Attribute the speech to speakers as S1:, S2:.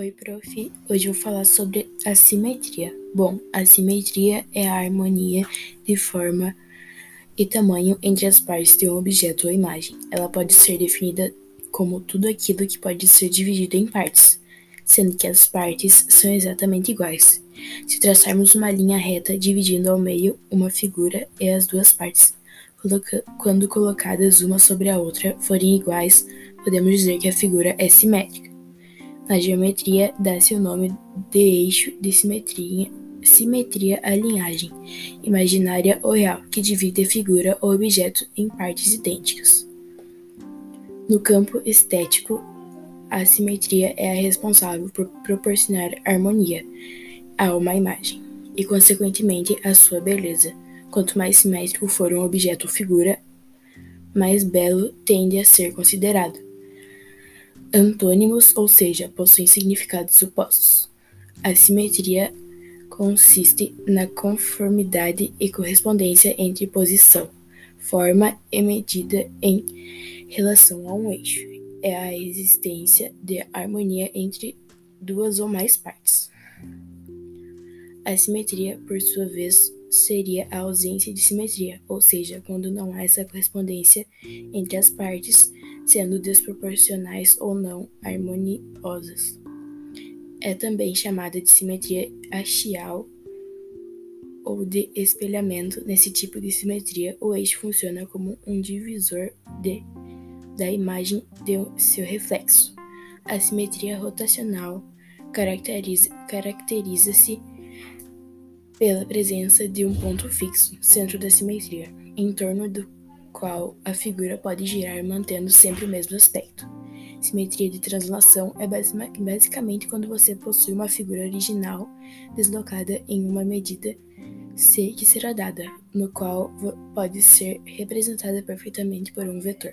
S1: Oi, prof. Hoje eu vou falar sobre a simetria. Bom, a simetria é a harmonia de forma e tamanho entre as partes de um objeto ou imagem. Ela pode ser definida como tudo aquilo que pode ser dividido em partes, sendo que as partes são exatamente iguais. Se traçarmos uma linha reta dividindo ao meio uma figura e as duas partes, quando colocadas uma sobre a outra forem iguais, podemos dizer que a figura é simétrica. Na geometria, dá-se o nome de eixo de simetria, simetria à linhagem imaginária ou real, que divide a figura ou objeto em partes idênticas. No campo estético, a simetria é a responsável por proporcionar harmonia a uma imagem e, consequentemente, a sua beleza. Quanto mais simétrico for um objeto ou figura, mais belo tende a ser considerado. Antônimos, ou seja, possuem significados opostos. A simetria consiste na conformidade e correspondência entre posição, forma e medida em relação a um eixo. É a existência de harmonia entre duas ou mais partes. A simetria, por sua vez, seria a ausência de simetria, ou seja, quando não há essa correspondência entre as partes sendo desproporcionais ou não harmoniosas. É também chamada de simetria axial ou de espelhamento. Nesse tipo de simetria, o eixo funciona como um divisor de, da imagem de seu reflexo. A simetria rotacional caracteriza-se caracteriza pela presença de um ponto fixo, centro da simetria, em torno do qual a figura pode girar mantendo sempre o mesmo aspecto. Simetria de translação é basicamente quando você possui uma figura original deslocada em uma medida C que será dada, no qual pode ser representada perfeitamente por um vetor.